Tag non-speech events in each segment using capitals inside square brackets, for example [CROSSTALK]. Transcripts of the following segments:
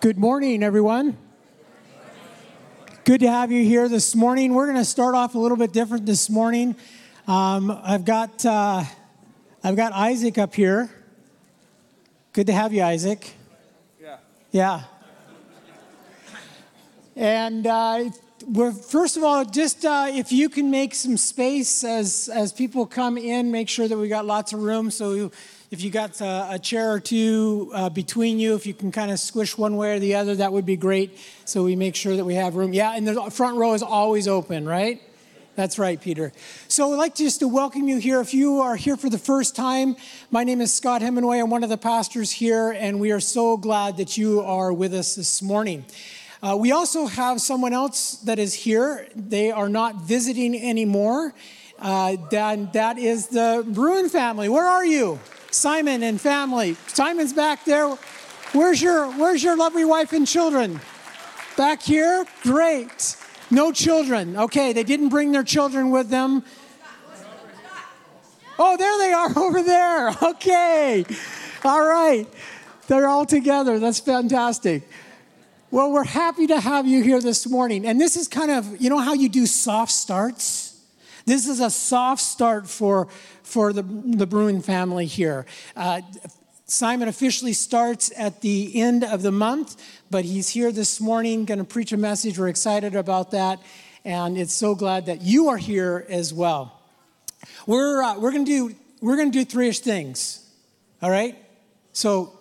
Good morning, everyone. Good to have you here this morning. We're going to start off a little bit different this morning. Um, I've got uh, I've got Isaac up here. Good to have you, Isaac. Yeah. Yeah. And uh, we're, first of all, just uh, if you can make some space as as people come in, make sure that we got lots of room. So if you got a, a chair or two uh, between you, if you can kind of squish one way or the other, that would be great. So we make sure that we have room. Yeah, and the front row is always open, right? That's right, Peter. So I'd like just to welcome you here. If you are here for the first time, my name is Scott Hemingway. I'm one of the pastors here, and we are so glad that you are with us this morning. Uh, we also have someone else that is here. They are not visiting anymore. Uh, that, that is the Bruin family. Where are you? Simon and family. Simon's back there. Where's your Where's your lovely wife and children? Back here? Great. No children. Okay, they didn't bring their children with them. Oh, there they are [LAUGHS] over there. Okay. All right. They're all together. That's fantastic. Well, we're happy to have you here this morning. And this is kind of, you know how you do soft starts? This is a soft start for, for the, the Bruin family here. Uh, Simon officially starts at the end of the month, but he's here this morning going to preach a message. We're excited about that, and it's so glad that you are here as well. We're, uh, we're going to do we're going to do three-ish things. All right? So,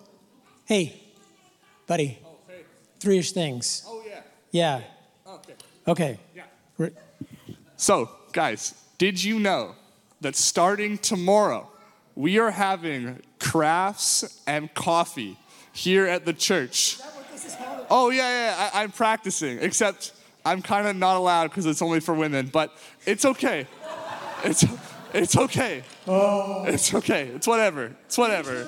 hey, buddy, Oh, hey. three-ish things. Oh, yeah. Yeah. Okay. Okay. Yeah. We're- So, guys, did you know that starting tomorrow, we are having crafts and coffee here at the church? Oh, yeah, yeah, I, I'm practicing, except I'm kind of not allowed because it's only for women, but it's okay. It's, it's okay. Oh. It's okay. It's whatever. It's whatever.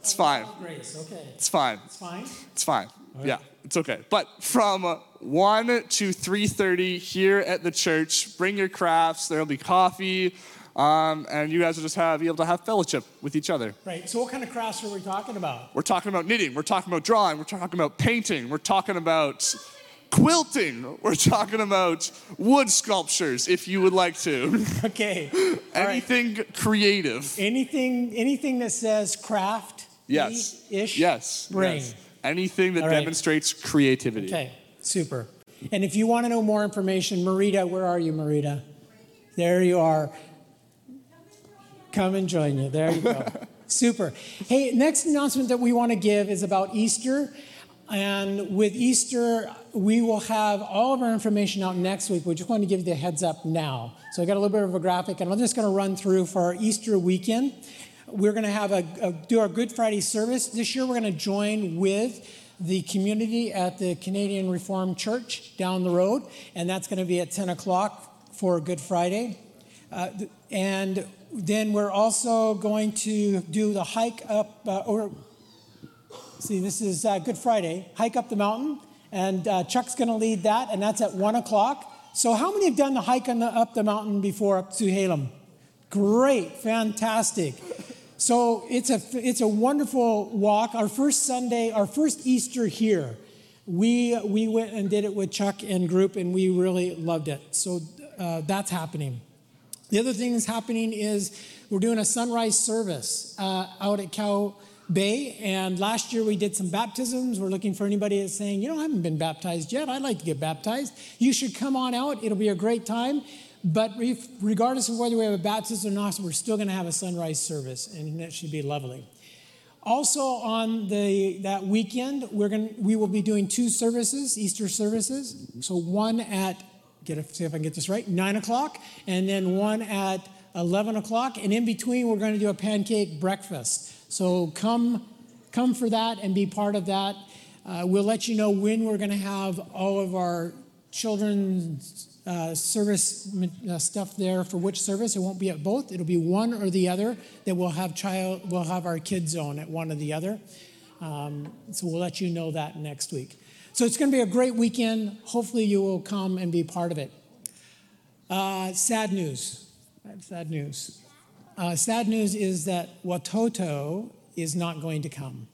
It's fine. Grace, okay. It's fine. It's fine. It's fine. Yeah, it's okay. But from uh, 1 to 3.30 here at the church, bring your crafts. There'll be coffee. Um, and you guys will just have, be able to have fellowship with each other. Right. So, what kind of crafts are we talking about? We're talking about knitting. We're talking about drawing. We're talking about painting. We're talking about quilting. We're talking about wood sculptures, if you would like to. [LAUGHS] Okay. All right. Anything creative. Anything, anything that says craft, Yes. ish, Yes. bring. yes. Anything that right. demonstrates creativity. Okay, super. And if you want to know more information, Marita, where are you, Marita? There you are. Come and join you. There you go. [LAUGHS] super. Hey, next announcement that we want to give is about Easter. And with Easter, we will have all of our information out next week. We just want to give you the heads up now. So I got a little bit of a graphic, and I'm just going to run through for our Easter weekend. We're going to have a, a do our Good Friday service this year. We're going to join with the community at the Canadian Reformed Church down the road, and that's going to be at 10 o'clock for Good Friday. Uh, and then we're also going to do the hike up, uh, or see, this is uh, Good Friday, hike up the mountain, and uh, Chuck's going to lead that, and that's at 1 o'clock. So, how many have done the hike the, up the mountain before up Tzouhalem? Great, fantastic. So it's a it's a wonderful walk. Our first Sunday, our first Easter here, we we went and did it with Chuck and group, and we really loved it. So uh, that's happening. The other thing that's happening is we're doing a sunrise service uh, out at Cow Bay, and last year we did some baptisms. We're looking for anybody that's saying, you know, I haven't been baptized yet. I'd like to get baptized. You should come on out. It'll be a great time. But regardless of whether we have a baptism or not, we're still going to have a sunrise service, and that should be lovely. Also, on the that weekend, we're going we will be doing two services, Easter services. So one at get a, see if I can get this right, nine o'clock, and then one at eleven o'clock, and in between, we're going to do a pancake breakfast. So come come for that and be part of that. Uh, we'll let you know when we're going to have all of our children's uh, service uh, stuff there for which service. It won't be at both. It'll be one or the other. That we'll have child. We'll have our kids zone at one or the other. Um, so we'll let you know that next week. So it's going to be a great weekend. Hopefully you will come and be part of it. Uh, sad news. Sad news. Uh, sad news is that Watoto is not going to come.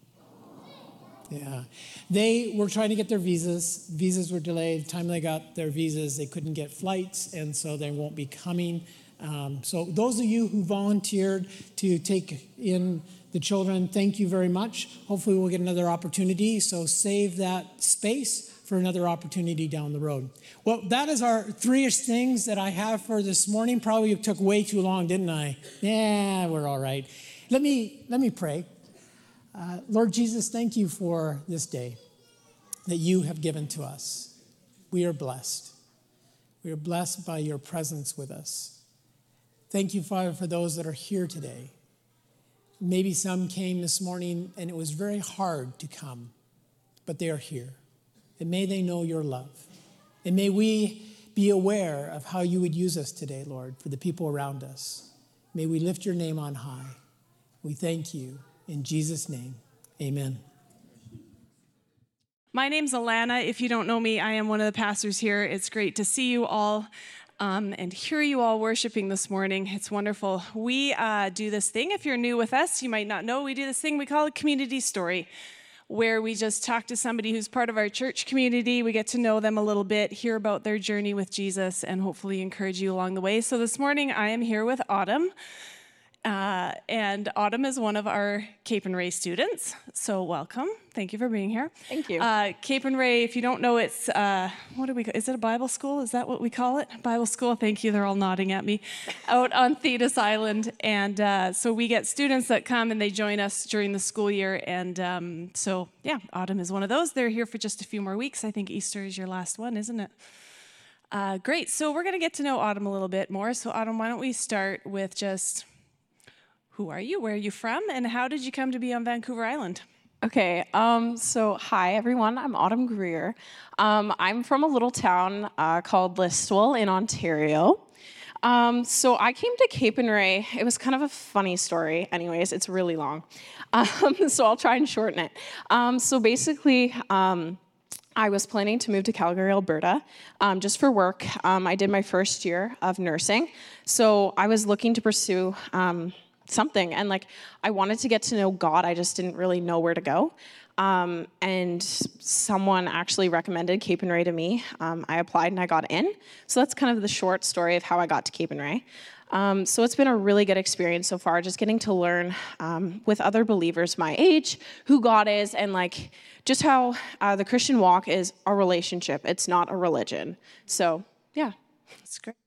Yeah. They were trying to get their visas. Visas were delayed. Time they got their visas, they couldn't get flights, and so they won't be coming. Um, so, those of you who volunteered to take in the children, thank you very much. Hopefully, we'll get another opportunity. So, save that space for another opportunity down the road. Well, that is our three-ish things that I have for this morning. Probably took way too long, didn't I? Yeah, we're all right. Let me let me pray. Uh, Lord Jesus, thank you for this day that you have given to us. We are blessed. We are blessed by your presence with us. Thank you, Father, for those that are here today. Maybe some came this morning and it was very hard to come, but they are here. And may they know your love. And may we be aware of how you would use us today, Lord, for the people around us. May we lift your name on high. We thank you. In Jesus' name, amen. My name's Alana. If you don't know me, I am one of the pastors here. It's great to see you all um, and hear you all worshiping this morning. It's wonderful. We uh, do this thing. If you're new with us, you might not know, we do this thing we call a community story where we just talk to somebody who's part of our church community. We get to know them a little bit, hear about their journey with Jesus, and hopefully encourage you along the way. So this morning, I am here with Autumn. Uh, and Autumn is one of our Capernwray students. So welcome. Thank you for being here. Thank you. Uh, Capernwray, if you don't know, it's uh, what do we? Is it a Bible school? Is that what we call it? Bible school. Thank you. They're all nodding at me. [LAUGHS] Out on Thetis Island, and uh, so we get students that come and they join us during the school year. And um, so yeah, Autumn is one of those. They're here for just a few more weeks. I think Easter is your last one, isn't it? Uh, great. So we're going to get to know Autumn a little bit more. So Autumn, why don't we start with just who are you? Where are you from? And how did you come to be on Vancouver Island? Okay, um, so hi everyone, I'm Autumn Greer. Um, I'm from a little town uh, called Listowel in Ontario. Um, so I came to Capernwray. It was kind of a funny story, anyways, it's really long. [LAUGHS] Um, so I'll try and shorten it. Um, so basically, um, I was planning to move to Calgary, Alberta, um, just for work. Um, I did my first year of nursing, so I was looking to pursue um, something. And like, I wanted to get to know God, I just didn't really know where to go. Um, and someone actually recommended Capernwray to me. Um, I applied and I got in. So that's kind of the short story of how I got to Capernwray. Um, so it's been a really good experience so far, just getting to learn um, with other believers my age who God is and like just how uh, the Christian walk is a relationship. It's not a religion. So yeah, that's great.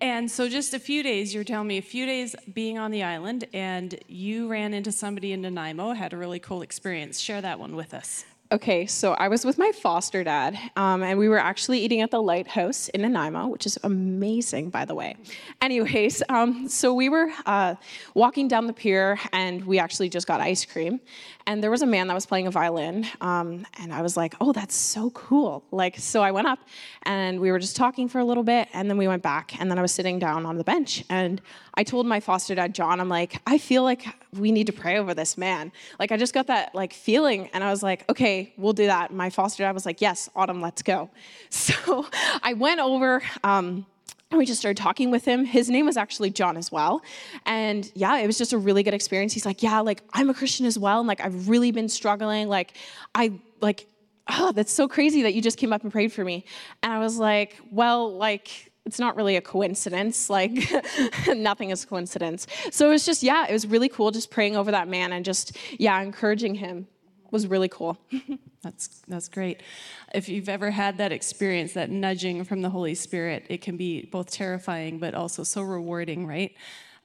And so, just a few days, you're telling me a few days being on the island, and you ran into somebody in Nanaimo, had a really cool experience. Share that one with us. Okay, so I was with my foster dad, um, and we were actually eating at the Lighthouse in Nanaimo, which is amazing, by the way. Anyways, um, so we were uh, walking down the pier, and we actually just got ice cream, and there was a man that was playing a violin, um, and I was like, "Oh, that's so cool!" Like, so I went up, and we were just talking for a little bit, and then we went back, and then I was sitting down on the bench, and I told my foster dad, John, I'm like, I feel like we need to pray over this man. Like, I just got that like feeling, and I was like, okay, we'll do that. My foster dad was like, yes, Autumn, let's go. [LAUGHS] So I went over. Um, and we just started talking with him. His name was actually John as well. And yeah, it was just a really good experience. He's like, Yeah, like I'm a Christian as well. And like I've really been struggling. Like, I like, oh, that's so crazy that you just came up and prayed for me. And I was like, Well, like, it's not really a coincidence. Like, [LAUGHS] nothing is coincidence. So it was just, yeah, it was really cool just praying over that man and just, yeah, encouraging him was really cool. [LAUGHS] that's that's great. If you've ever had that experience, that nudging from the Holy Spirit, it can be both terrifying but also so rewarding, right?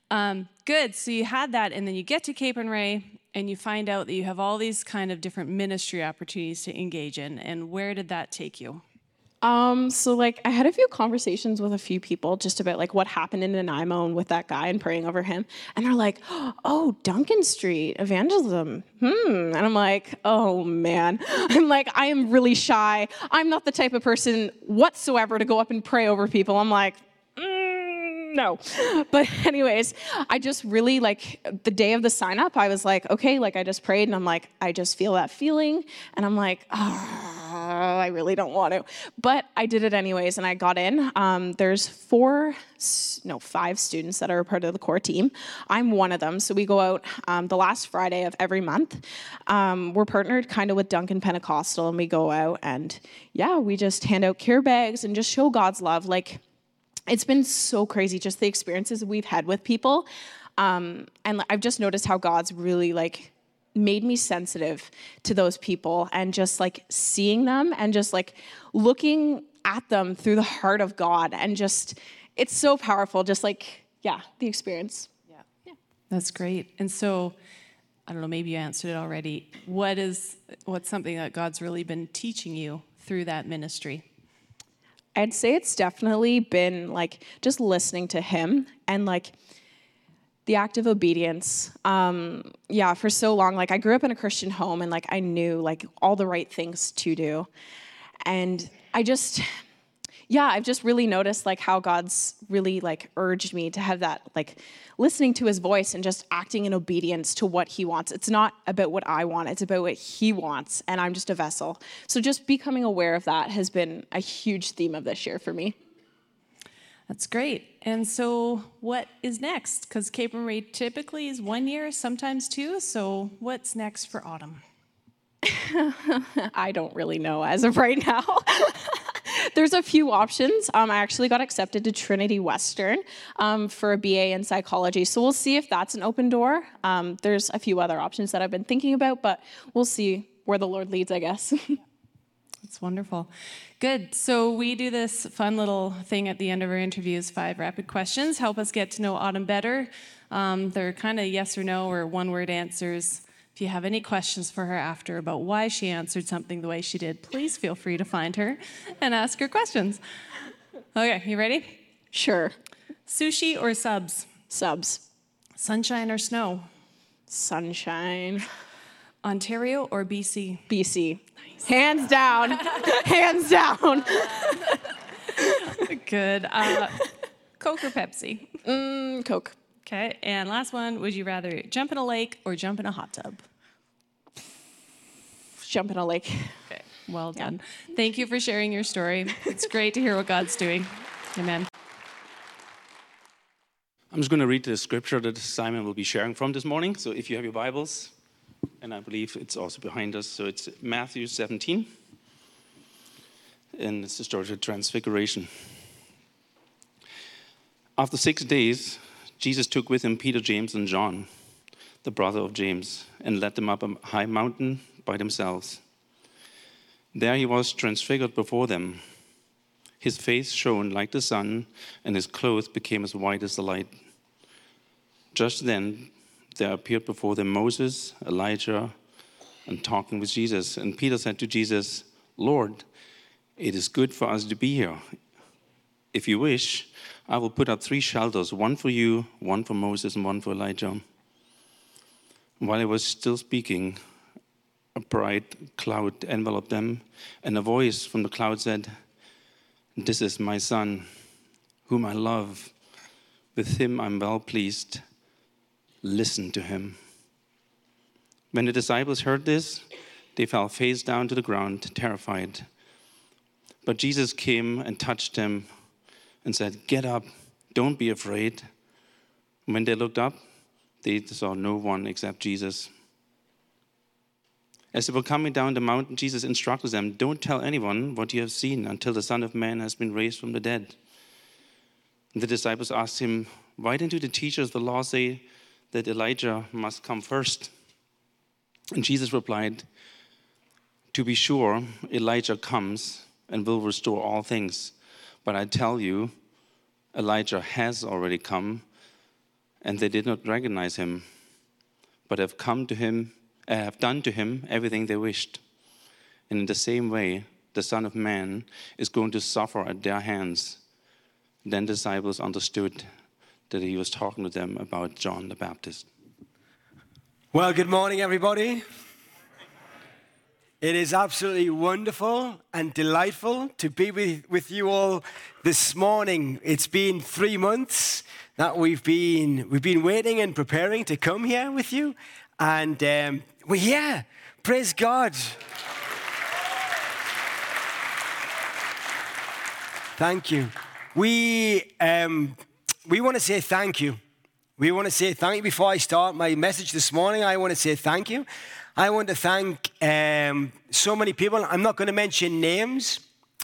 Um, good. So you had that, and then you get to Capernwray, and you find out that you have all these kind of different ministry opportunities to engage in. And where did that take you? Um, so like I had a few conversations with a few people just about like what happened in Nanaimo and with that guy and praying over him. And they're like, oh, Duncan Street, evangelism. Hmm. And I'm like, oh man. [LAUGHS] I'm like, I am really shy. I'm not the type of person whatsoever to go up and pray over people. I'm like, mm, no. [LAUGHS] But anyways, I just really like the day of the sign up, I was like, okay, like I just prayed and I'm like, I just feel that feeling. And I'm like, oh I really don't want to. But I did it anyways, and I got in. Um, there's four, no, five students that are a part of the core team. I'm one of them. So we go out um, the last Friday of every month. Um, we're partnered kind of with Duncan Pentecostal, and we go out and yeah, we just hand out care bags and just show God's love. Like, it's been so crazy, just the experiences we've had with people. Um, and I've just noticed how God's really like made me sensitive to those people and just like seeing them and just like looking at them through the heart of God and just it's so powerful just like yeah the experience. Yeah. Yeah. That's great. And so I don't know maybe you answered it already. What is what's something that God's really been teaching you through that ministry? I'd say it's definitely been like just listening to him and like the act of obedience um, yeah for so long like i grew up in a christian home and like i knew like all the right things to do. And i just yeah i've just really noticed like how god's really like urged me to have that like listening to his voice and just acting in obedience to what he wants. It's not about what i want it's about what he wants and i'm just a vessel. So just becoming aware of that has been a huge theme of this year for me that's great. And so, what is next? Because Capernwray typically is one year, sometimes two. So, what's next for autumn? [LAUGHS] I don't really know as of right now. [LAUGHS] There's a few options. Um, I actually got accepted to Trinity Western um, for a BA in psychology. So we'll see if that's an open door. Um, there's a few other options that I've been thinking about, but we'll see where the Lord leads, I guess. [LAUGHS] That's wonderful. Good. So we do this fun little thing at the end of our interviews five rapid questions. Help us get to know Autumn better. Um, they're kind of yes or no or one word answers. If you have any questions for her after about why she answered something the way she did, please feel free to find her and ask her questions. Okay, you ready? Sure. Sushi or subs? Subs. Sunshine or snow? Sunshine. [LAUGHS] Ontario or BC? BC. Nice. Hands down. [LAUGHS] Hands down. [LAUGHS] Good. Uh, Coke or Pepsi? Mm, Coke. Okay. And last one would you rather jump in a lake or jump in a hot tub? Jump in a lake. Okay. Well done. Yeah. Thank you for sharing your story. It's great to hear what God's doing. Amen. I'm just going to read the scripture that Simon will be sharing from this morning. So if you have your Bibles, and I believe it's also behind us. So it's Matthew 17, and it's the story of Transfiguration. After six days, Jesus took with him Peter, James, and John, the brother of James, and led them up a high mountain by themselves. There he was transfigured before them. His face shone like the sun, and his clothes became as white as the light. Just then, there appeared before them Moses, Elijah, and talking with Jesus. And Peter said to Jesus, Lord, it is good for us to be here. If you wish, I will put up three shelters one for you, one for Moses, and one for Elijah. While he was still speaking, a bright cloud enveloped them, and a voice from the cloud said, This is my son, whom I love. With him I'm well pleased listen to him. When the disciples heard this, they fell face down to the ground, terrified. But Jesus came and touched them and said, Get up, don't be afraid. When they looked up, they saw no one except Jesus. As they were coming down the mountain, Jesus instructed them, Don't tell anyone what you have seen until the Son of Man has been raised from the dead. And the disciples asked him, Why didn't the teachers of the law say that Elijah must come first. And Jesus replied, To be sure, Elijah comes and will restore all things. But I tell you, Elijah has already come, and they did not recognize him, but have come to him, uh, have done to him everything they wished. And in the same way, the Son of Man is going to suffer at their hands. Then the disciples understood that he was talking to them about John the Baptist. Well, good morning, everybody. It is absolutely wonderful and delightful to be with, with you all this morning. It's been three months that we've been, we've been waiting and preparing to come here with you. And um, we're here. Praise God. Thank you. We, um, we want to say thank you. We want to say thank you. Before I start my message this morning, I want to say thank you. I want to thank um, so many people. I'm not going to mention names,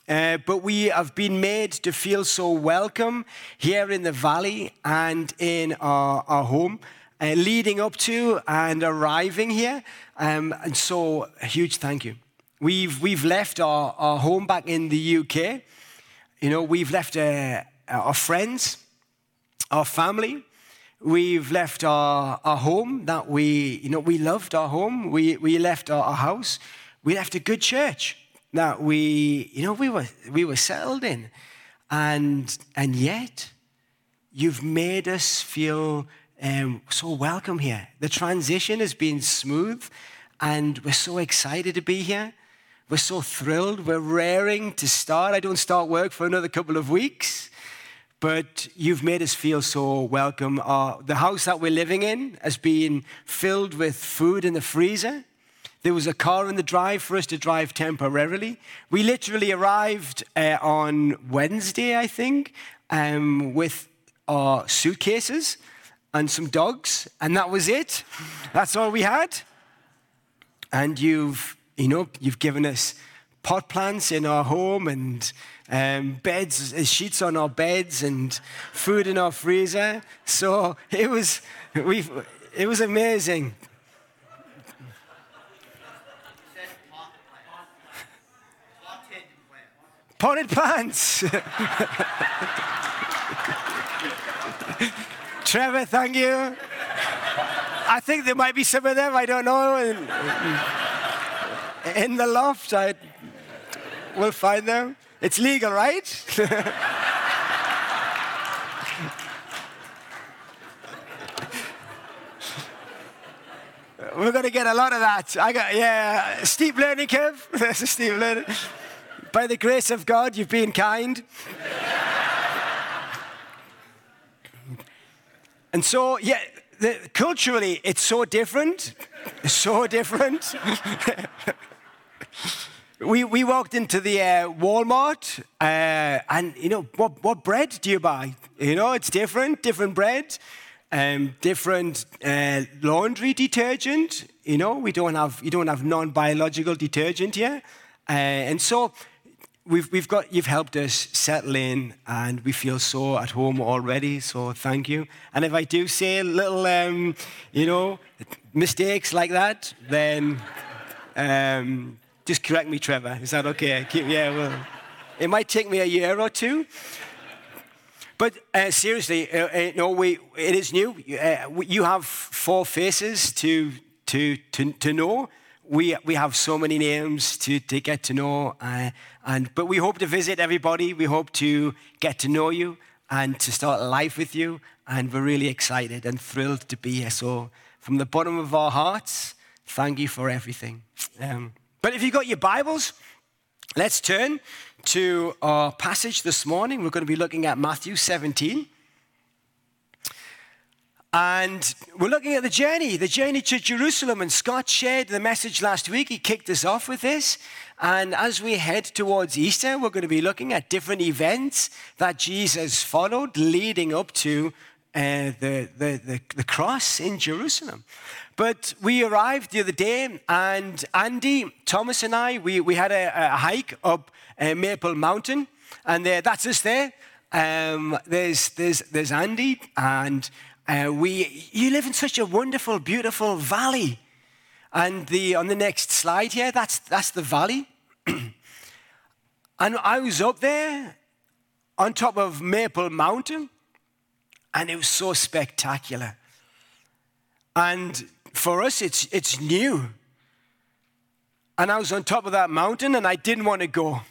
uh, but we have been made to feel so welcome here in the valley and in our, our home, uh, leading up to and arriving here. Um, and so, a huge thank you. We've, we've left our, our home back in the UK. You know, we've left uh, our friends, our family. We've left our, our home that we, you know, we loved our home. We, we left our, our house. We left a good church that we, you know, we were, we were settled in. And, and yet, you've made us feel um, so welcome here. The transition has been smooth, and we're so excited to be here. We're so thrilled. We're raring to start. I don't start work for another couple of weeks, but you've made us feel so welcome. Uh, the house that we're living in has been filled with food in the freezer. There was a car in the drive for us to drive temporarily. We literally arrived uh, on Wednesday, I think, um, with our suitcases and some dogs, and that was it. That's all we had. And you've, you know, you've given us pot plants in our home and um, beds, uh, sheets on our beds and food in our freezer. So it was, we, it was amazing. Potted plants. [LAUGHS] Trevor, thank you. I think there might be some of them, I don't know. In, in the loft, I will find them. It's legal, right? We're going to get a lot of that. I got, yeah, steep learning curve. [LAUGHS] There's a steep learning. By the grace of God, you've been kind. and so, yeah, the, culturally, it's so different. so different. [LAUGHS] we, we walked into the uh, Walmart, uh, and you know, what, what bread do you buy? You know, it's different, different bread, um, different uh, laundry detergent. You know, we don't have, you don't have non biological detergent here. Uh, and so, we've, we've got, you've helped us settle in and we feel so at home already, so thank you. And if I do say little, um, you know, mistakes like that, then um, just correct me, Trevor. Is that okay? Keep, yeah, well, it might take me a year or two. But uh, seriously, uh, uh, no, we, it is new. Uh, you have four faces to, to, to, to know we, we have so many names to, to get to know. Uh, and, but we hope to visit everybody. We hope to get to know you and to start life with you. And we're really excited and thrilled to be here. So, from the bottom of our hearts, thank you for everything. Um, but if you've got your Bibles, let's turn to our passage this morning. We're going to be looking at Matthew 17. And we're looking at the journey, the journey to Jerusalem. And Scott shared the message last week. He kicked us off with this. And as we head towards Easter, we're going to be looking at different events that Jesus followed leading up to uh, the, the, the, the cross in Jerusalem. But we arrived the other day, and Andy, Thomas, and I, we, we had a, a hike up uh, Maple Mountain. And there, that's us there. Um, there's, there's, there's Andy, and uh, we, you live in such a wonderful, beautiful valley. And the, on the next slide here, that's, that's the valley. [CLEARS THROAT] and I was up there on top of Maple Mountain, and it was so spectacular. And for us, it's, it's new. And I was on top of that mountain, and I didn't want to go.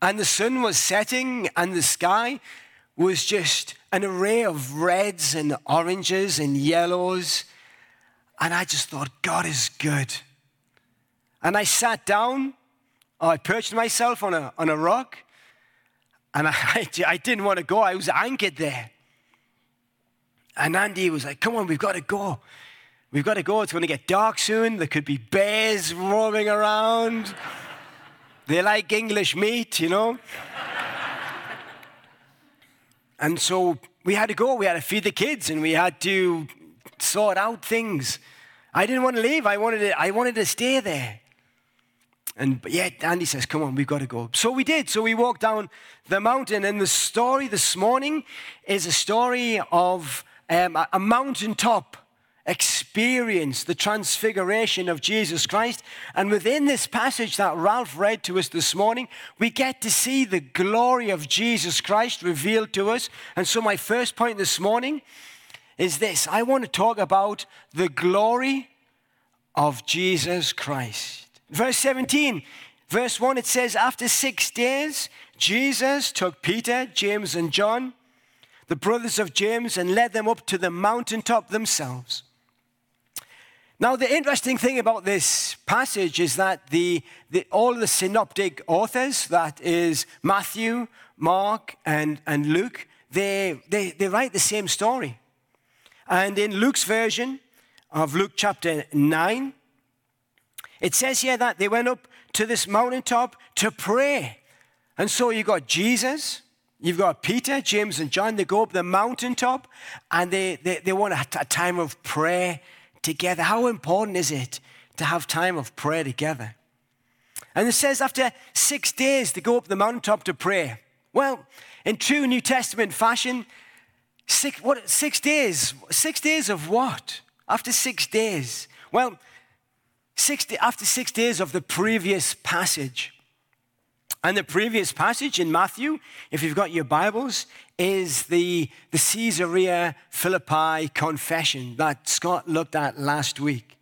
And the sun was setting, and the sky was just an array of reds and oranges and yellows. And I just thought, God is good. And I sat down, I perched myself on a, on a rock, and [LAUGHS] I, I didn't want to go. I was anchored there. And Andy was like, Come on, we've got to go. We've got to go. It's going to get dark soon. There could be bears roaming around. They like English meat, you know. and so we had to go. We had to feed the kids and we had to sort out things. I didn't want to leave. I wanted to, I wanted to stay there. And yet Andy says, Come on, we've got to go. So we did. So we walked down the mountain. And the story this morning is a story of um, a mountaintop experience, the transfiguration of Jesus Christ. And within this passage that Ralph read to us this morning, we get to see the glory of Jesus Christ revealed to us. And so, my first point this morning is this I want to talk about the glory of Jesus Christ. Verse 17, verse 1, it says, After six days, Jesus took Peter, James, and John, the brothers of James, and led them up to the mountaintop themselves. Now, the interesting thing about this passage is that the, the, all the synoptic authors, that is Matthew, Mark, and, and Luke, they, they, they write the same story. And in Luke's version of Luke chapter 9, it says here that they went up to this mountaintop to pray. And so you got Jesus, you've got Peter, James, and John. They go up the mountaintop and they, they, they want a, a time of prayer together. How important is it to have time of prayer together? And it says after six days to go up the mountaintop to pray. Well, in true New Testament fashion, six, what, six days. Six days of what? After six days. Well, six, after six days of the previous passage. And the previous passage in Matthew, if you've got your Bibles, is the, the Caesarea Philippi confession that Scott looked at last week.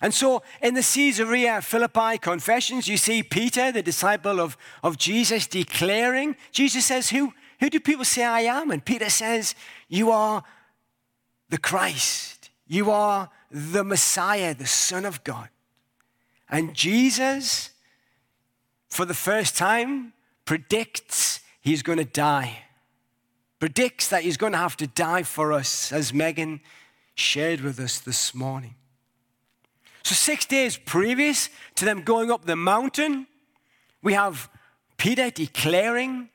And so in the Caesarea Philippi confessions, you see Peter, the disciple of, of Jesus, declaring, Jesus says, who, who do people say I am? And Peter says, You are the Christ. You are the Messiah, the Son of God. And Jesus, for the first time, predicts he's going to die. Predicts that he's going to have to die for us, as Megan shared with us this morning. So, six days previous to them going up the mountain, we have Peter declaring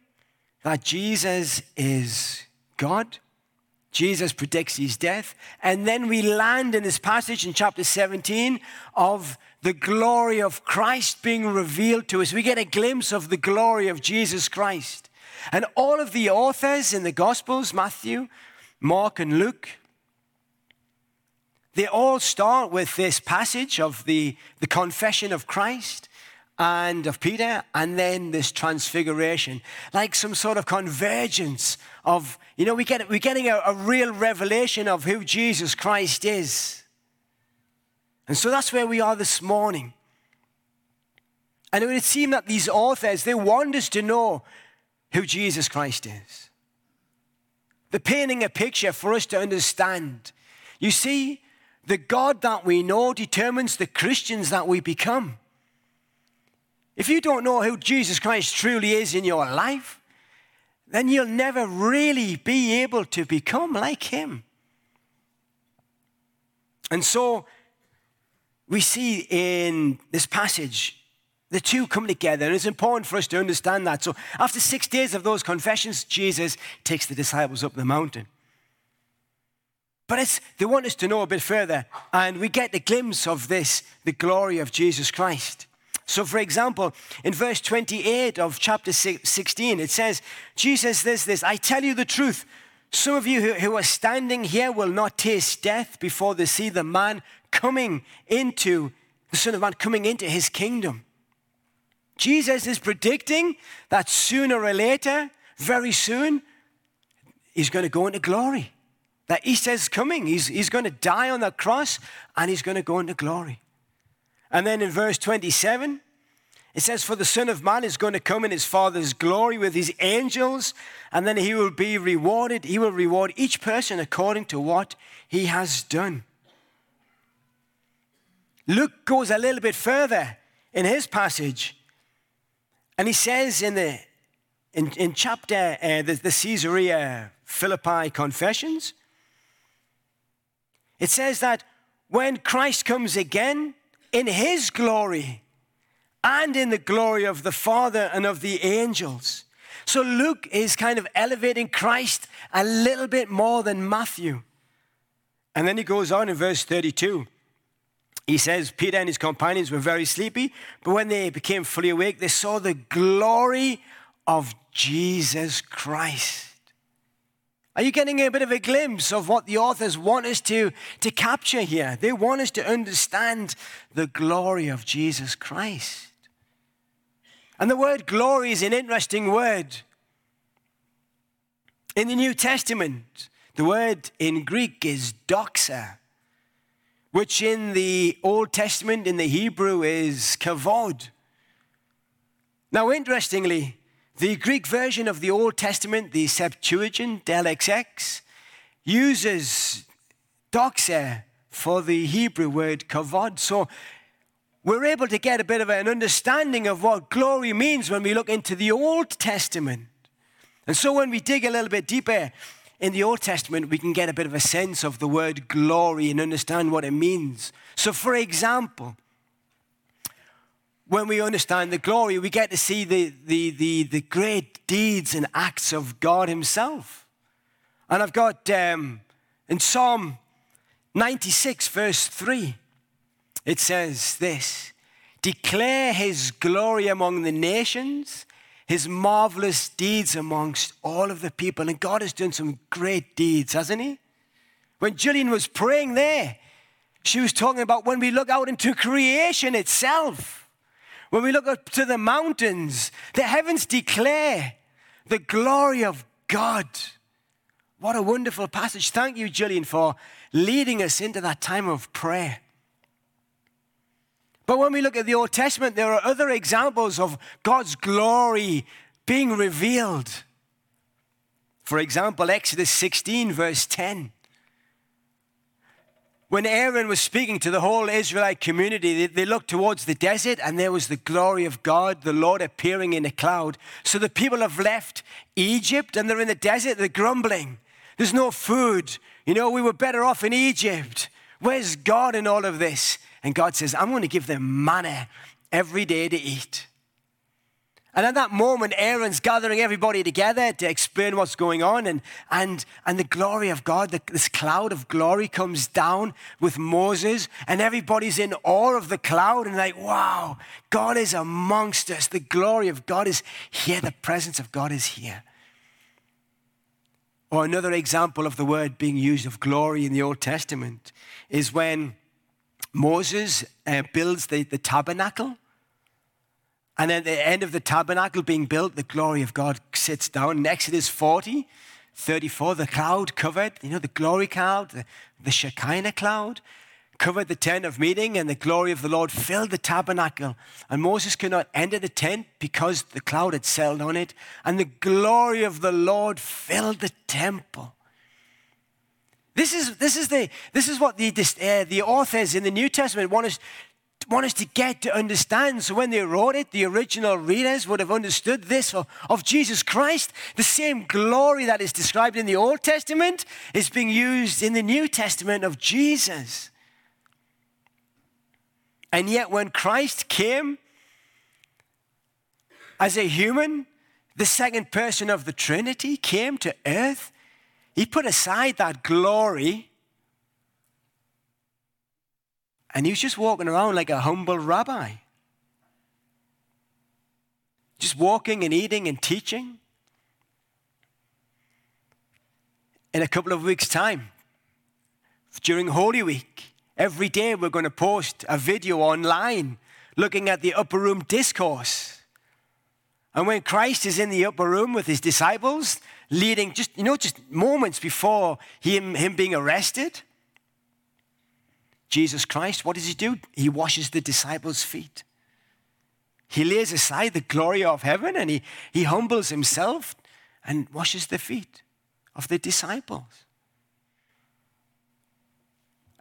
that Jesus is God. Jesus predicts his death. And then we land in this passage in chapter 17 of the glory of Christ being revealed to us. We get a glimpse of the glory of Jesus Christ. And all of the authors in the Gospels, Matthew, Mark, and Luke, they all start with this passage of the, the confession of Christ and of Peter, and then this transfiguration, like some sort of convergence of, you know, we get, we're getting a, a real revelation of who Jesus Christ is. And so that's where we are this morning. And it would seem that these authors, they want us to know who Jesus Christ is. They're painting a picture for us to understand. You see, the God that we know determines the Christians that we become. If you don't know who Jesus Christ truly is in your life, then you'll never really be able to become like him. And so we see in this passage the two come together, and it's important for us to understand that. So, after six days of those confessions, Jesus takes the disciples up the mountain. But it's, they want us to know a bit further, and we get the glimpse of this the glory of Jesus Christ. So, for example, in verse 28 of chapter 16, it says, Jesus says this I tell you the truth. Some of you who, are standing here will not taste death before they see the man coming into, the Son of Man coming into his kingdom. Jesus is predicting that sooner or later, very soon, he's going to go into glory. That Easter is coming. He's, he's going to die on the cross and he's going to go into glory. And then in verse 27, it says, For the Son of Man is going to come in his Father's glory with his angels, and then he will be rewarded. He will reward each person according to what he has done. Luke goes a little bit further in his passage, and he says in the in, in chapter uh, the, the Caesarea Philippi Confessions, it says that when Christ comes again, in his glory and in the glory of the Father and of the angels. So Luke is kind of elevating Christ a little bit more than Matthew. And then he goes on in verse 32. He says, Peter and his companions were very sleepy, but when they became fully awake, they saw the glory of Jesus Christ. Are you getting a bit of a glimpse of what the authors want us to, to capture here? They want us to understand the glory of Jesus Christ. And the word glory is an interesting word. In the New Testament, the word in Greek is doxa, which in the Old Testament, in the Hebrew, is kavod. Now, interestingly, the Greek version of the Old Testament, the Septuagint, LXX, uses doxa for the Hebrew word kavod. So we're able to get a bit of an understanding of what glory means when we look into the Old Testament. And so when we dig a little bit deeper in the Old Testament, we can get a bit of a sense of the word glory and understand what it means. So, for example, when we understand the glory, we get to see the, the, the, the great deeds and acts of God Himself. And I've got um, in Psalm 96, verse 3, it says this Declare His glory among the nations, His marvelous deeds amongst all of the people. And God has done some great deeds, hasn't He? When Gillian was praying there, she was talking about when we look out into creation itself when we look up to the mountains, the heavens declare the glory of God. What a wonderful passage. Thank you, Julian, for leading us into that time of prayer. But when we look at the Old Testament, there are other examples of God's glory being revealed. For example, Exodus 16, verse 10 when Aaron was speaking to the whole Israelite community, they, looked towards the desert and there was the glory of God, the Lord appearing in a cloud. So the people have left Egypt and they're in the desert, they're grumbling. There's no food. You know, we were better off in Egypt. Where's God in all of this? And God says, I'm going to give them manna every day to eat. And at that moment, Aaron's gathering everybody together to explain what's going on. And, and, and the glory of God, the, this cloud of glory comes down with Moses. And everybody's in awe of the cloud and like, wow, God is amongst us. The glory of God is here. The presence of God is here. Or another example of the word being used of glory in the Old Testament is when Moses uh, builds the, the tabernacle and at the end of the tabernacle being built, the glory of God sits down. Exodus 40, 34, the cloud covered, you know, the glory cloud, the, the Shekinah cloud, covered the tent of meeting, and the glory of the Lord filled the tabernacle. And Moses could not enter the tent because the cloud had settled on it, and the glory of the Lord filled the temple. This is, this is, the, this is what the, uh, the authors in the New Testament want us want us to get to understand. So when they wrote it, the original readers would have understood this of, of, Jesus Christ. The same glory that is described in the Old Testament is being used in the New Testament of Jesus. And yet, when Christ came as a human, the second person of the Trinity came to earth, he put aside that glory and he was just walking around like a humble rabbi. Just walking and eating and teaching. In a couple of weeks' time, during Holy Week, every day we're going to post a video online looking at the upper room discourse. And when Christ is in the upper room with his disciples, leading just, you know, just moments before him, him being arrested, Jesus Christ, what does he do? He washes the disciples' feet. He lays aside the glory of heaven and he, he humbles himself and washes the feet of the disciples.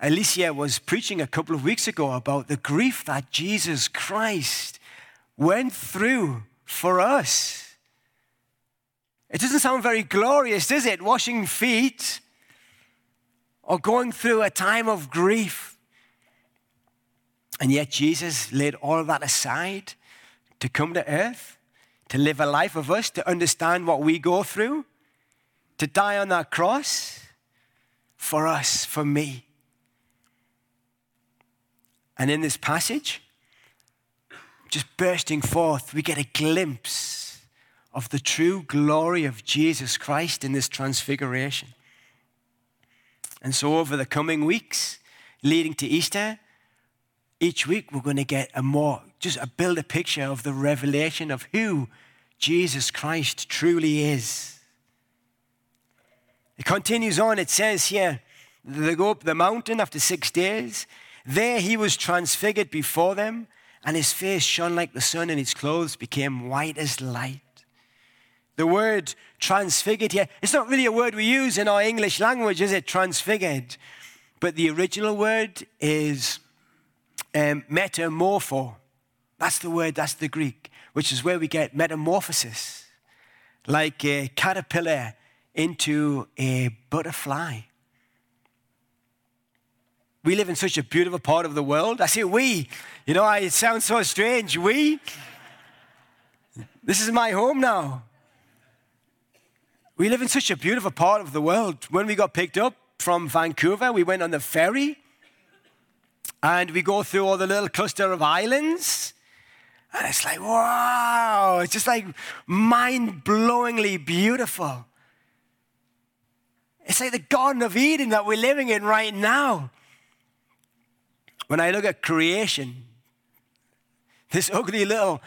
Alicia was preaching a couple of weeks ago about the grief that Jesus Christ went through for us. It doesn't sound very glorious, does it? Washing feet or going through a time of grief. And yet Jesus laid all of that aside to come to earth, to live a life of us, to understand what we go through, to die on that cross for us, for me. And in this passage, just bursting forth, we get a glimpse of the true glory of Jesus Christ in this transfiguration. And so, over the coming weeks leading to Easter, each week we're going to get a more, just a build a picture of the revelation of who Jesus Christ truly is. It continues on, it says here, they go up the mountain after six days. There he was transfigured before them, and his face shone like the sun, and his clothes became white as light. The word transfigured here, it's not really a word we use in our English language, is it? Transfigured. But the original word is um, metamorpho. That's the word, that's the Greek, which is where we get metamorphosis, like a caterpillar into a butterfly. We live in such a beautiful part of the world. I say we, you know, it sounds so strange. We, this is my home now. We live in such a beautiful part of the world. When we got picked up from Vancouver, we went on the ferry and we go through all the little cluster of islands. And it's like, wow, it's just like mind blowingly beautiful. It's like the Garden of Eden that we're living in right now. When I look at creation, this ugly little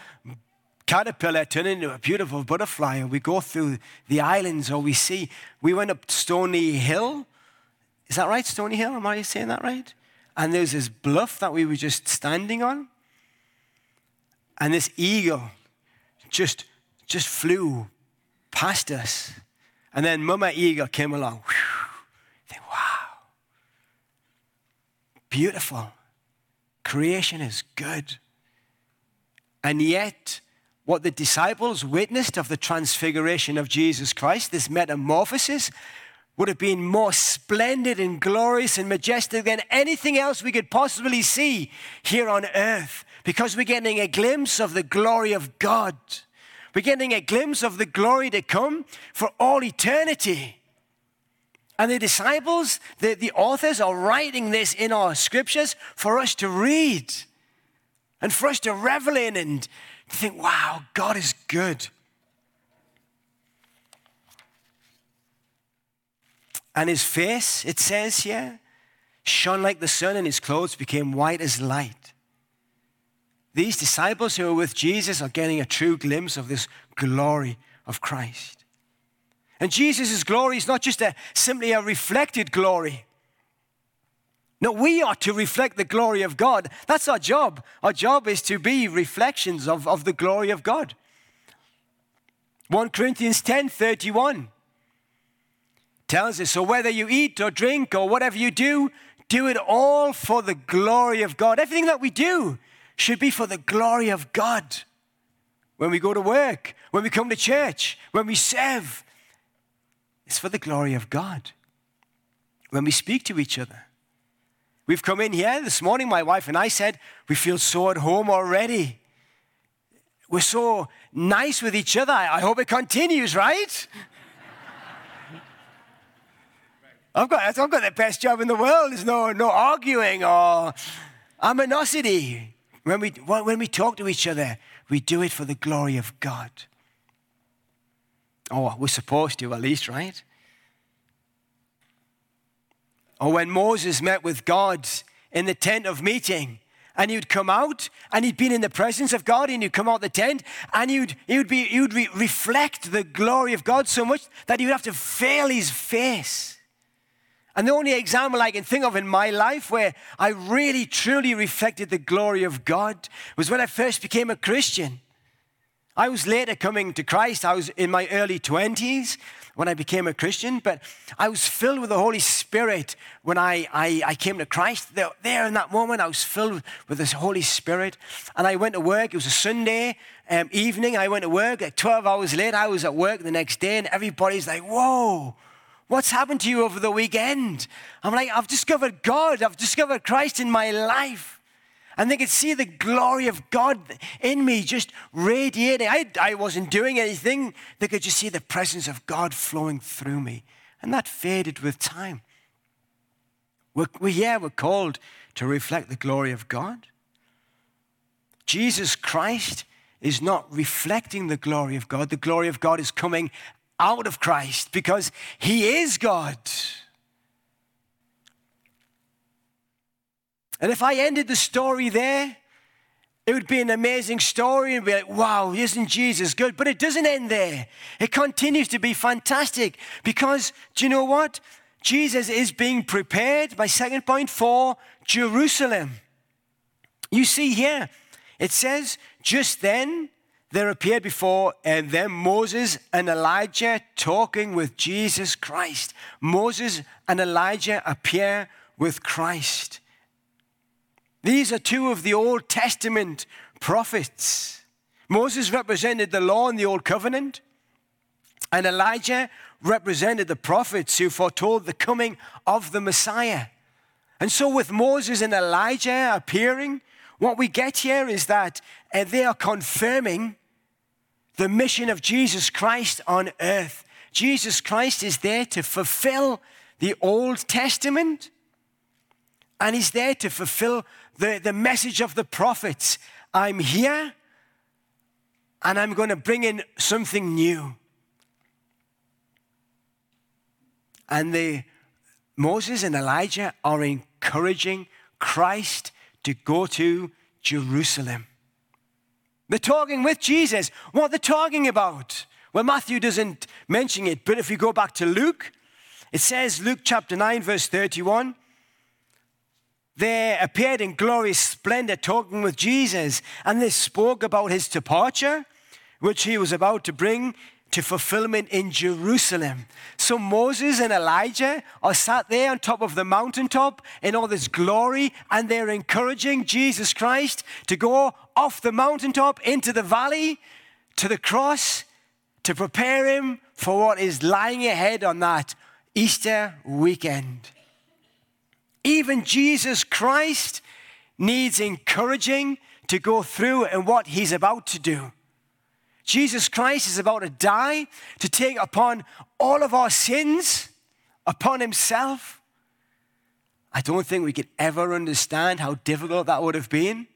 caterpillar turned into a beautiful butterfly, and we go through the islands, or we see, we went up Stony Hill. Is that right, Stony Hill? Am I saying that right? And there's this bluff that we were just standing on. And this eagle just, just flew past us. And then Mama Eagle came along. Think, wow. Beautiful. Creation is good. And yet, what the disciples witnessed of the transfiguration of Jesus Christ, this metamorphosis, would have been more splendid and glorious and majestic than anything else we could possibly see here on earth because we're getting a glimpse of the glory of God. We're getting a glimpse of the glory to come for all eternity. And the disciples, the, the authors are writing this in our scriptures for us to read and for us to revel in and think, wow, God is good. And his face, it says here, shone like the sun, and his clothes became white as light. These disciples who are with Jesus are getting a true glimpse of this glory of Christ. And Jesus' glory is not just a, simply a reflected glory. No, we are to reflect the glory of God. That's our job. Our job is to be reflections of, of the glory of God. 1 Corinthians 10 31 tells us so whether you eat or drink or whatever you do, do it all for the glory of God. Everything that we do should be for the glory of God. When we go to work, when we come to church, when we serve, it's for the glory of God. When we speak to each other, we've come in here this morning, my wife and I said, we feel so at home already. We're so nice with each other. I hope it continues, right? [LAUGHS] I've got, I've got the best job in the world. There's no, no arguing or aminosity. When we, when we talk to each other, we do it for the glory of God. Or we're supposed to, at least, right? Or when Moses met with God in the tent of meeting, and he'd come out and he'd been in the presence of God and he'd come out the tent and he'd, he would, be, he would re- reflect the glory of God so much that he would have to veil his face. And the only example I can think of in my life where I really truly reflected the glory of God was when I first became a Christian. I was later coming to Christ. I was in my early 20s when I became a Christian, but I was filled with the Holy Spirit when I, I, I came to Christ. There, in that moment, I was filled with this Holy Spirit. And I went to work. It was a Sunday um, evening. I went to work. Like 12 hours later, I was at work the next day, and everybody's like, whoa What's happened to you over the weekend? I'm like, I've discovered God. I've discovered Christ in my life. And they could see the glory of God in me just radiating. I, I wasn't doing anything. They could just see the presence of God flowing through me. And that faded with time. We're, we're, yeah, we're called to reflect the glory of God. Jesus Christ is not reflecting the glory of God. The glory of God is coming out of Christ because he is God. And if I ended the story there, it would be an amazing story and be like, wow, isn't Jesus good? But it doesn't end there. It continues to be fantastic because, do you know what? Jesus is being prepared, my second point, for Jerusalem. You see here, it says, just then there appeared before and then Moses and Elijah talking with Jesus Christ. Moses and Elijah appear with Christ. These are two of the Old Testament prophets. Moses represented the law in the Old Covenant, and Elijah represented the prophets who foretold the coming of the Messiah. And so, with Moses and Elijah appearing, what we get here is that uh, they are confirming the mission of Jesus Christ on earth. Jesus Christ is there to fulfill the Old Testament, and He's there to fulfill the, the message of the prophets. I'm here, and I'm going to bring in something new. And the Moses and Elijah are encouraging Christ to go to Jerusalem. They're talking with Jesus. What they're talking about? Well, Matthew doesn't mention it, but if we go back to Luke, it says, Luke chapter 9, verse 31, they appeared in glorious splendor talking with Jesus, and they spoke about his departure, which he was about to bring to fulfillment in Jerusalem. So Moses and Elijah are sat there on top of the mountaintop in all this glory, and they're encouraging Jesus Christ to go off the mountaintop into the valley to the cross to prepare him for what is lying ahead on that Easter weekend. Even Jesus Christ needs encouraging to go through and what he's about to do. Jesus Christ is about to die to take upon all of our sins upon himself. I don't think we could ever understand how difficult that would have been.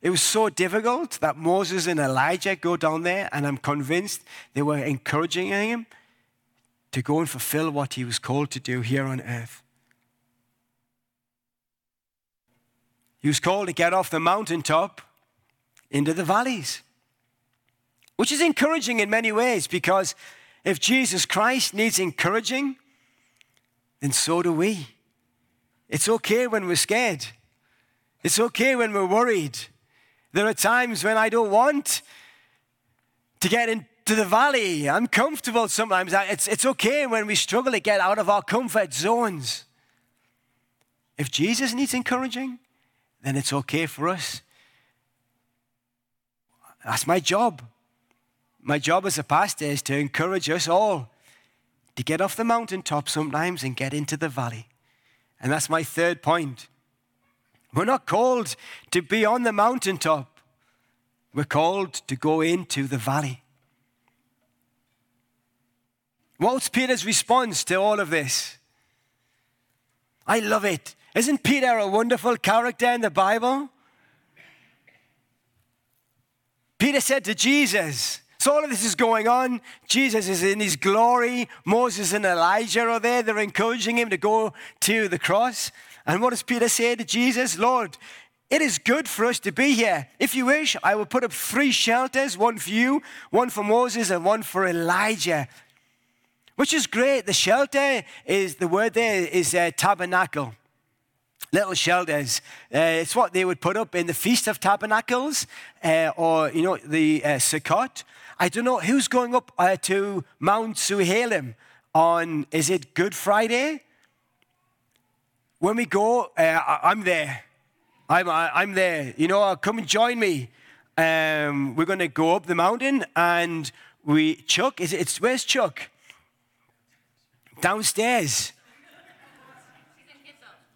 It was so difficult that Moses and Elijah go down there, and I'm convinced they were encouraging him to go and fulfill what he was called to do here on earth. He was called to get off the mountaintop into the valleys which is encouraging in many ways because if Jesus Christ needs encouraging, then so do we. It's okay when we're scared. It's okay when we're worried. There are times when I don't want to get into the valley. I'm comfortable sometimes. It's, it's okay when we struggle to get out of our comfort zones. If Jesus needs encouraging, then it's okay for us. That's my job. My job as a pastor is to encourage us all to get off the mountaintop sometimes and get into the valley. And that's my third point. We're not called to be on the mountaintop, we're called to go into the valley. What's Peter's response to all of this? I love it. Isn't Peter a wonderful character in the Bible? Peter said to Jesus, all of this is going on. Jesus is in his glory. Moses and Elijah are there. They're encouraging him to go to the cross. And what does Peter say to Jesus? Lord, it is good for us to be here. If you wish, I will put up three shelters one for you, one for Moses, and one for Elijah. Which is great. The shelter is the word there is uh, tabernacle little shelters. Uh, it's what they would put up in the Feast of Tabernacles uh, or, you know, the uh, Sukkot. I don't know who's going up uh, to Mount Tzouhalem on, is it Good Friday? When we go, uh, I'm there. I'm, I'm there. You know, come and join me. Um, we're going to go up the mountain and we, Chuck, is it, it's, where's Chuck? Downstairs.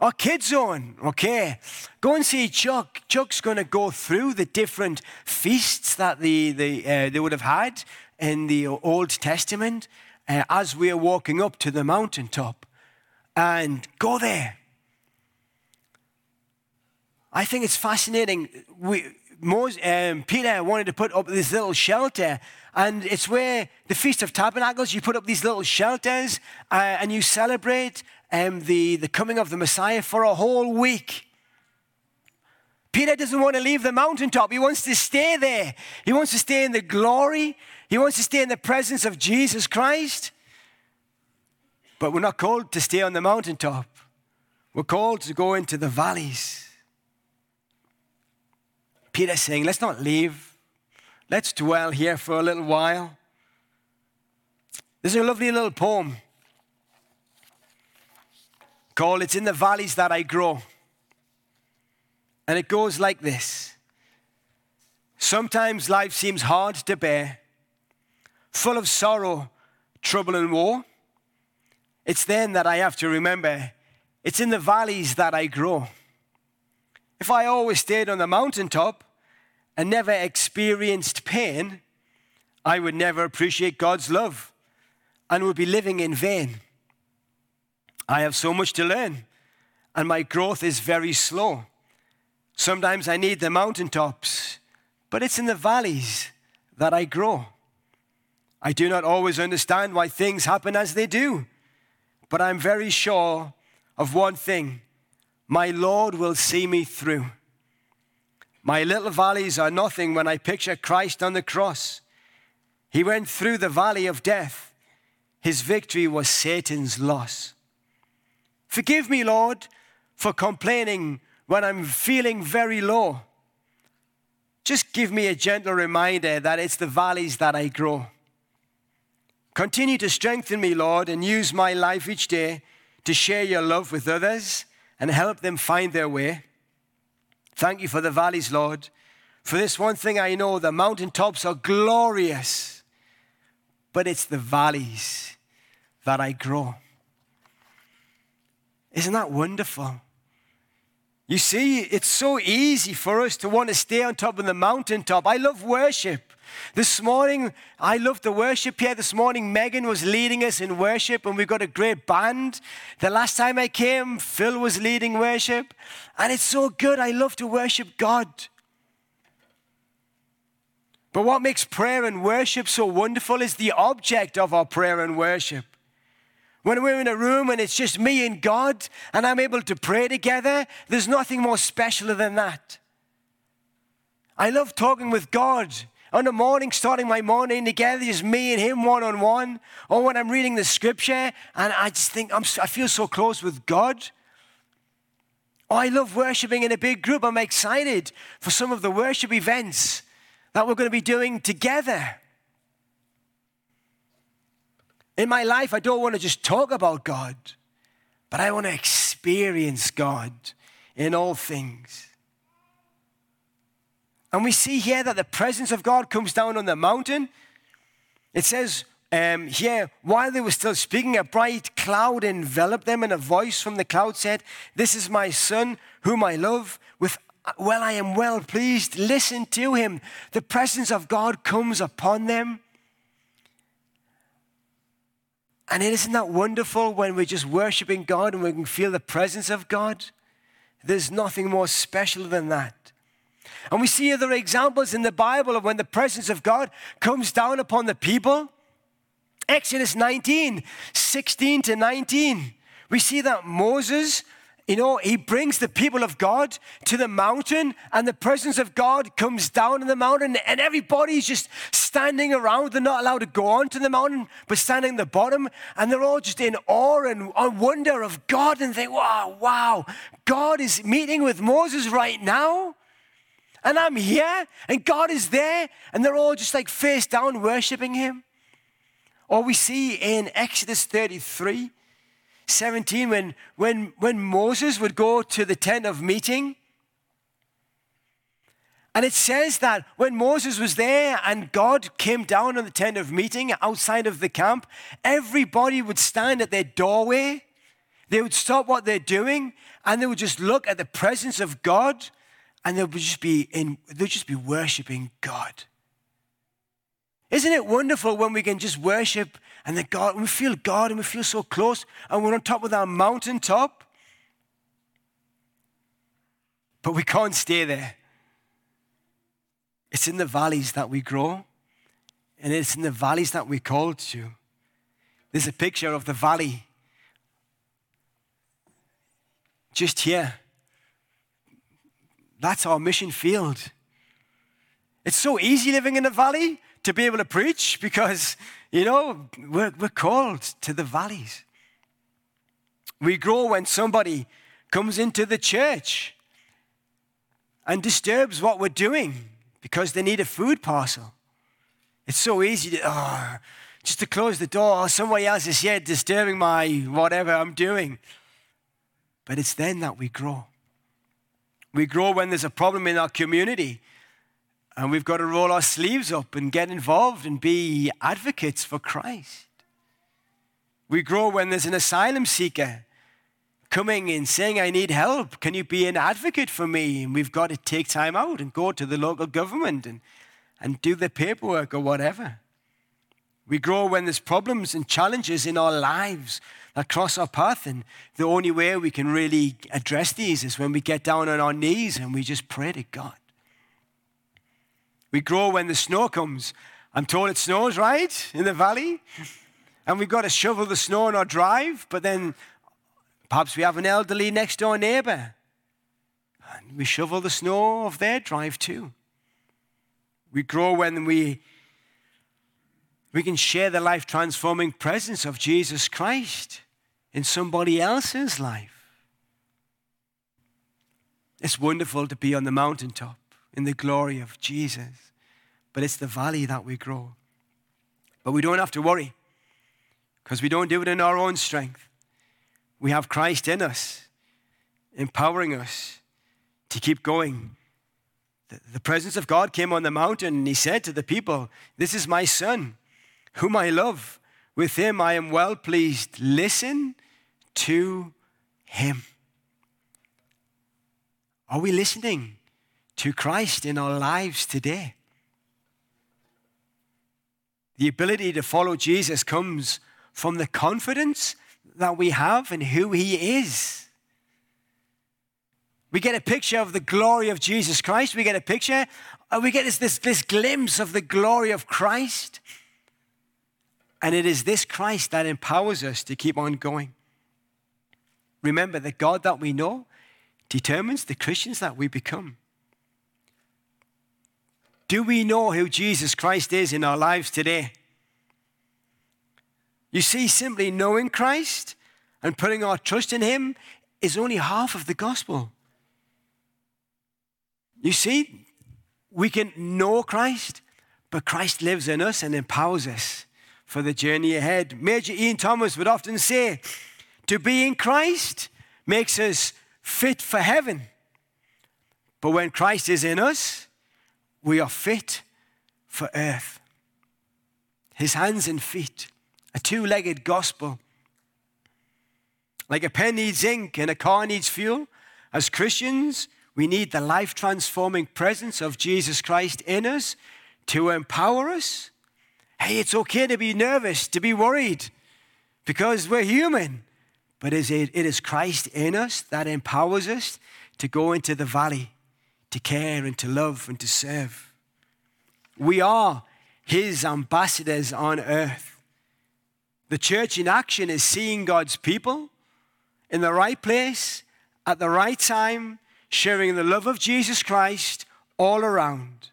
Our kids zone, okay. Go and see Chuck. Chuck's going to go through the different feasts that the, the, uh, they would have had in the Old Testament uh, as we are walking up to the mountaintop. And go there. I think it's fascinating. We, Moses, um, Peter wanted to put up this little shelter, and it's where the Feast of Tabernacles, you put up these little shelters uh, and you celebrate um, the, the coming of the Messiah for a whole week. Peter doesn't want to leave the mountaintop. He wants to stay there. He wants to stay in the glory. He wants to stay in the presence of Jesus Christ. But we're not called to stay on the mountaintop. We're called to go into the valleys. Peter's saying, let's not leave. Let's dwell here for a little while. There's a lovely little poem called It's in the Valleys That I Grow. And it goes like this Sometimes life seems hard to bear, full of sorrow, trouble, and woe. It's then that I have to remember it's in the valleys that I grow. If I always stayed on the mountaintop and never experienced pain, I would never appreciate God's love and would be living in vain. I have so much to learn, and my growth is very slow. Sometimes I need the mountaintops, but it's in the valleys that I grow. I do not always understand why things happen as they do, but I'm very sure of one thing my Lord will see me through. My little valleys are nothing when I picture Christ on the cross. He went through the valley of death. His victory was Satan's loss. Forgive me, Lord, for complaining when I'm feeling very low. Just give me a gentle reminder that it's the valleys that I grow. Continue to strengthen me, Lord, and use my life each day to share your love with others and help them find their way. Thank you for the valleys, Lord. For this one thing I know the mountaintops are glorious, but it's the valleys that I grow. Isn't that wonderful? You see, it's so easy for us to want to stay on top of the mountaintop. I love worship. This morning, I love the worship here. This morning, Megan was leading us in worship, and we've got a great band. The last time I came, Phil was leading worship, and it's so good. I love to worship God. But what makes prayer and worship so wonderful is the object of our prayer and worship. When we're in a room and it's just me and God, and I'm able to pray together, there's nothing more special than that. I love talking with God on the morning, starting my morning together, just me and him one on one. Or when I'm reading the scripture and I just think I'm, I feel so close with God. Oh, I love worshiping in a big group. I'm excited for some of the worship events that we're going to be doing together. In my life, I don't want to just talk about God, but I want to experience God in all things. And we see here that the presence of God comes down on the mountain. It says um, here, while they were still speaking, a bright cloud enveloped them, and a voice from the cloud said, This is my son, whom I love. With well, I am well pleased. Listen to him. The presence of God comes upon them. And isn't that wonderful when we're just worshiping God and we can feel the presence of God? There's nothing more special than that. And we see other examples in the Bible of when the presence of God comes down upon the people. Exodus 19, 16 to 19. We see that Moses, you know, he brings the people of God to the mountain, and the presence of God comes down on the mountain, and everybody's just standing around. They're not allowed to go onto the mountain, but standing at the bottom, and they're all just in awe and, wonder of God, and think, wow, wow, God is meeting with Moses right now and I'm here, and God is there, and they're all just like face down worshiping Him. Or we see in Exodus 33 17, when, when, when Moses would go to the tent of meeting, and it says that when Moses was there and God came down on the tent of meeting outside of the camp, everybody would stand at their doorway They would stop what they're doing and they would just look at the presence of God and they would just be in, they'd just be worshiping God. Isn't it wonderful when we can just worship and the God, we feel God and we feel so close and we're on top of our mountaintop? But we can't stay there. It's in the valleys that we grow, and it's in the valleys that we're called to. There's a picture of the valley just here. That's our mission field. It's so easy living in the valley to be able to preach because, you know, we're, we're called to the valleys. We grow when somebody comes into the church and disturbs what we're doing because they need a food parcel. It's so easy to, oh, just to close the door. Or somebody else is here disturbing my whatever I'm doing. But it's then that we grow. We grow when there's a problem in our community and we've got to roll our sleeves up and get involved and be advocates for Christ. We grow when there's an asylum seeker coming and saying, I need help. Can you be an advocate for me? And we've got to take time out and go to the local government and, and do the paperwork or whatever. We grow when there's problems and challenges in our lives that cross our path. And the only way we can really address these is when we get down on our knees and we just pray to God. We grow when the snow comes. I'm told it snows, right, in the valley? And we've got to shovel the snow in our drive, but then perhaps we have an elderly next door neighbor. And we shovel the snow of their drive too. We grow when we we can share the life transforming presence of Jesus Christ in somebody else's life. It's wonderful to be on the mountaintop in the glory of Jesus, but it's the valley that we grow. But we don't have to worry because we don't do it in our own strength. We have Christ in us, empowering us to keep going. The, presence of God came on the mountain and he said to the people, This is my son whom I love. With him I am well pleased. Listen to him. Are we listening to Christ in our lives today? The ability to follow Jesus comes from the confidence that we have in who he is. We get a picture of the glory of Jesus Christ. We get a picture, uh, we get this, this, this glimpse of the glory of Christ. And it is this Christ that empowers us to keep on going. Remember, the God that we know determines the Christians that we become. Do we know who Jesus Christ is in our lives today? You see, simply knowing Christ and putting our trust in Him is only half of the gospel. You see, we can know Christ, but Christ lives in us and empowers us for the journey ahead. Major Ian Thomas would often say, to be in Christ makes us fit for heaven. But when Christ is in us, we are fit for earth. His hands and feet, a two legged gospel. Like a pen needs ink and a car needs fuel, as Christians, we need the life transforming presence of Jesus Christ in us to empower us Hey, it's okay to be nervous, to be worried, because we're human. But it is Christ in us that empowers us to go into the valley, to care and to love and to serve. We are His ambassadors on earth. The church in action is seeing God's people in the right place at the right time, sharing the love of Jesus Christ all around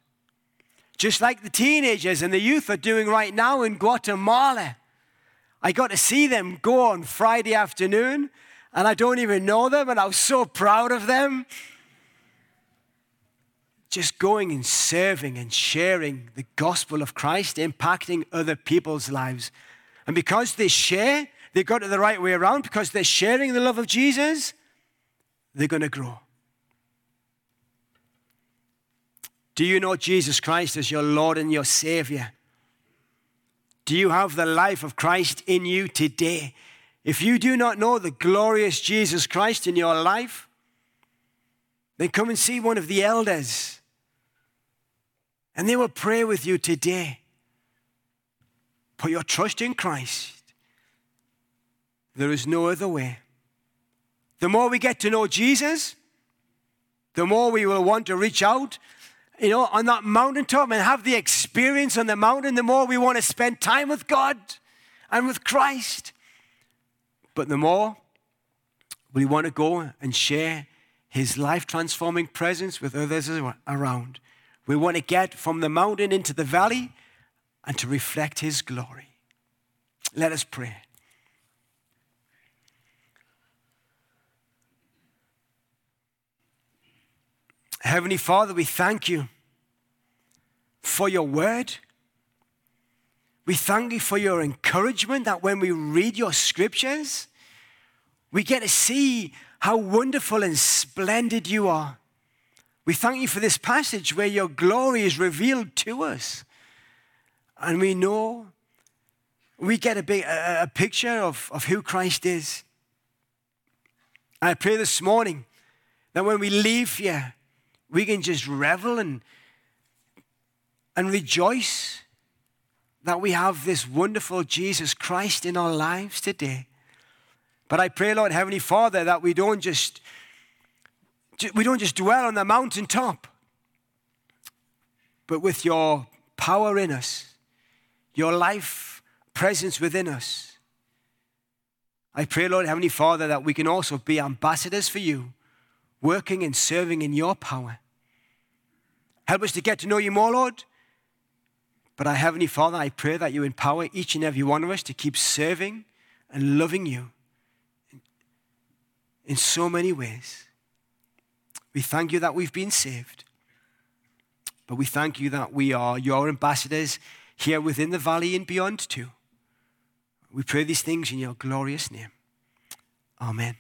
just like the teenagers and the youth are doing right now in Guatemala. I got to see them go on Friday afternoon, and I don't even know them, and I was so proud of them. Just going and serving and sharing the gospel of Christ, impacting other people's lives. And because they share, they got it the right way around, because they're sharing the love of Jesus, they're going to grow. Do you know Jesus Christ as your Lord and your Savior? Do you have the life of Christ in you today? If you do not know the glorious Jesus Christ in your life, then come and see one of the elders. And they will pray with you today. Put your trust in Christ. There is no other way. The more we get to know Jesus, the more we will want to reach out, you know, on that mountaintop and have the experience on the mountain, the more we want to spend time with God and with Christ. But the more we want to go and share his life transforming presence with others around. We want to get from the mountain into the valley and to reflect his glory. Let us pray. Heavenly Father, we thank you for your word. We thank you for your encouragement that when we read your scriptures, we get to see how wonderful and splendid you are. We thank you for this passage where your glory is revealed to us. And we know, we get a, big, a, a picture of, of who Christ is. I pray this morning that when we leave here, we can just revel and, and rejoice that we have this wonderful Jesus Christ in our lives today. But I pray, Lord Heavenly Father, that we don't just we don't just dwell on the mountaintop, but with your power in us, your life presence within us. I pray, Lord Heavenly Father, that we can also be ambassadors for you working and serving in your power. Help us to get to know you more, Lord. But I, Heavenly Father, I pray that you empower each and every one of us to keep serving and loving you in so many ways. We thank you that we've been saved. But we thank you that we are your ambassadors here within the valley and beyond too. We pray these things in your glorious name. Amen.